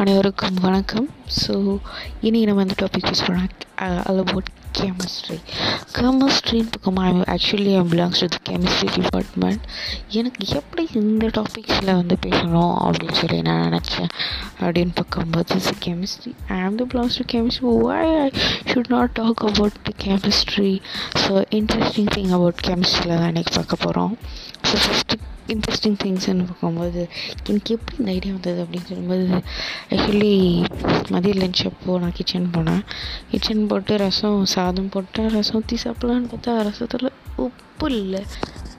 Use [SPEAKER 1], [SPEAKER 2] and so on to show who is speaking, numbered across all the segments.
[SPEAKER 1] அனைவருக்கும் வணக்கம். ஸோ இனி நம்ம அந்த டாபிக் யூஸ் பண்ண ஆல் கெமிஸ்ட்ரி கெமிஸ்ட்ரின்னு பக்கம் I actually I belongs to the chemistry department எனக்கு எப்படி இந்த டாபிக்ஸில் வந்து பேசணும் அப்படின்னு சொல்லி நான் நினச்சேன். அப்படின்னு பார்க்கும்போது chemistry I am the belongs to chemistry why I should not talk about the chemistry so interesting thing about கெமிஸ்ட்ரியில் தான் இன்றைக்கி பார்க்க போகிறோம் ஸோ ஃபஸ்ட்டு இன்ட்ரெஸ்டிங் திங்ஸ்ன்னு பார்க்கும்போது எனக்கு எப்படி இந்த ஐடியா வந்தது அப்படின்னு சொல்லும்போது ஆக்சுவலி மதிய லஞ்ச் அப்போது நான் கிச்சன் போனேன். கிச்சன் போட்டு ரசம் சாதம் போட்டேன் ரசம் ஊற்றி சாப்பிட்லான்னு பார்த்தா ரசத்தில் உப்பு இல்லை.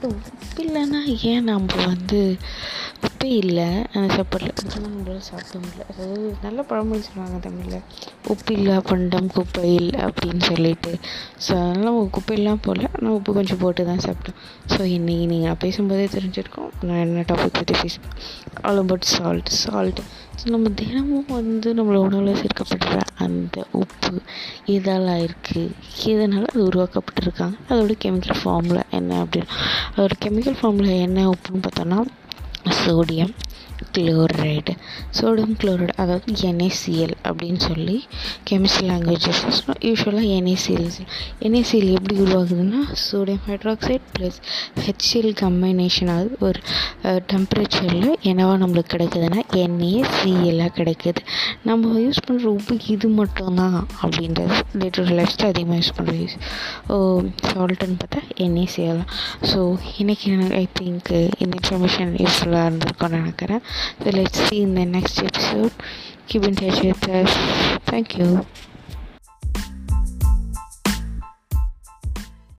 [SPEAKER 1] உப்பு இல்லைன்னா ஏன் நம்ம வந்து உப்பே இல்லை. அந்த சாப்பாடில் நம்மளால் சாப்பிட முடியல. அதாவது நல்ல பழமொழி சொல்லுவாங்க தமிழில். உப்பு இல்லை பண்டம் குப்பையில் அப்படின்னு சொல்லிட்டு. ஸோ அதனால் குப்பையெல்லாம் போடல. நான் உப்பு கொஞ்சம் போட்டு தான் சாப்பிட்டேன் ஸோ இன்றைக்கி நீங்கள் நான் பேசும்போதே தெரிஞ்சிருக்கோம். நான் என்ன டாபிக் பற்றி பேசுவேன்? All about salt salt so நம்ம தினமும் வந்து நம்மளை உணவில் சேர்க்கப்படுற அந்த உப்பு இதெல்லாம் இருக்குது எதனால் அது உருவாக்கப்பட்டிருக்காங்க? அதோட கெமிக்கல் ஃபார்முலா என்ன அப்படின்னு அதோட கெமிக்கல் ஃபார்முலா என்ன உப்புன்னு பார்த்தோன்னா சோடியம் குளோரைடு சோடியம் குளோரைடு அதாவது என்ஏசிஎல் அப்படின்னு சொல்லி கெமிஸ்ட்ரி லாங்குவேஜஸ் யூஸ்வலாக என்ஏசிஎல் என்ஏசிஎல் எப்படி உருவாகுதுன்னா sodium hydroxide plus HCl combination ஆகுது ஒரு டெம்பரேச்சரில் என்னவா நம்மளுக்கு கிடைக்குதுன்னா என்ஏசிஎல்லாக கிடைக்குது. நம்ம யூஸ் பண்ணுற உப்பு இது மட்டும்தான் அப்படின்றது டே டு லைஃப் அதிகமாக யூஸ் பண்ணுற யூஸ் ஓ சால்ட்டுன்னு பார்த்தா என்ஏசிஎல் ஸோ இன்றைக்கி ஐ திங்க் இந்த இன்ஃபர்மேஷன் யூஸ்ஃபுல்லாக இருந்திருக்கும்னு நினைக்கிறேன். So let's see in the next episode. Keep in touch with us. Thank you.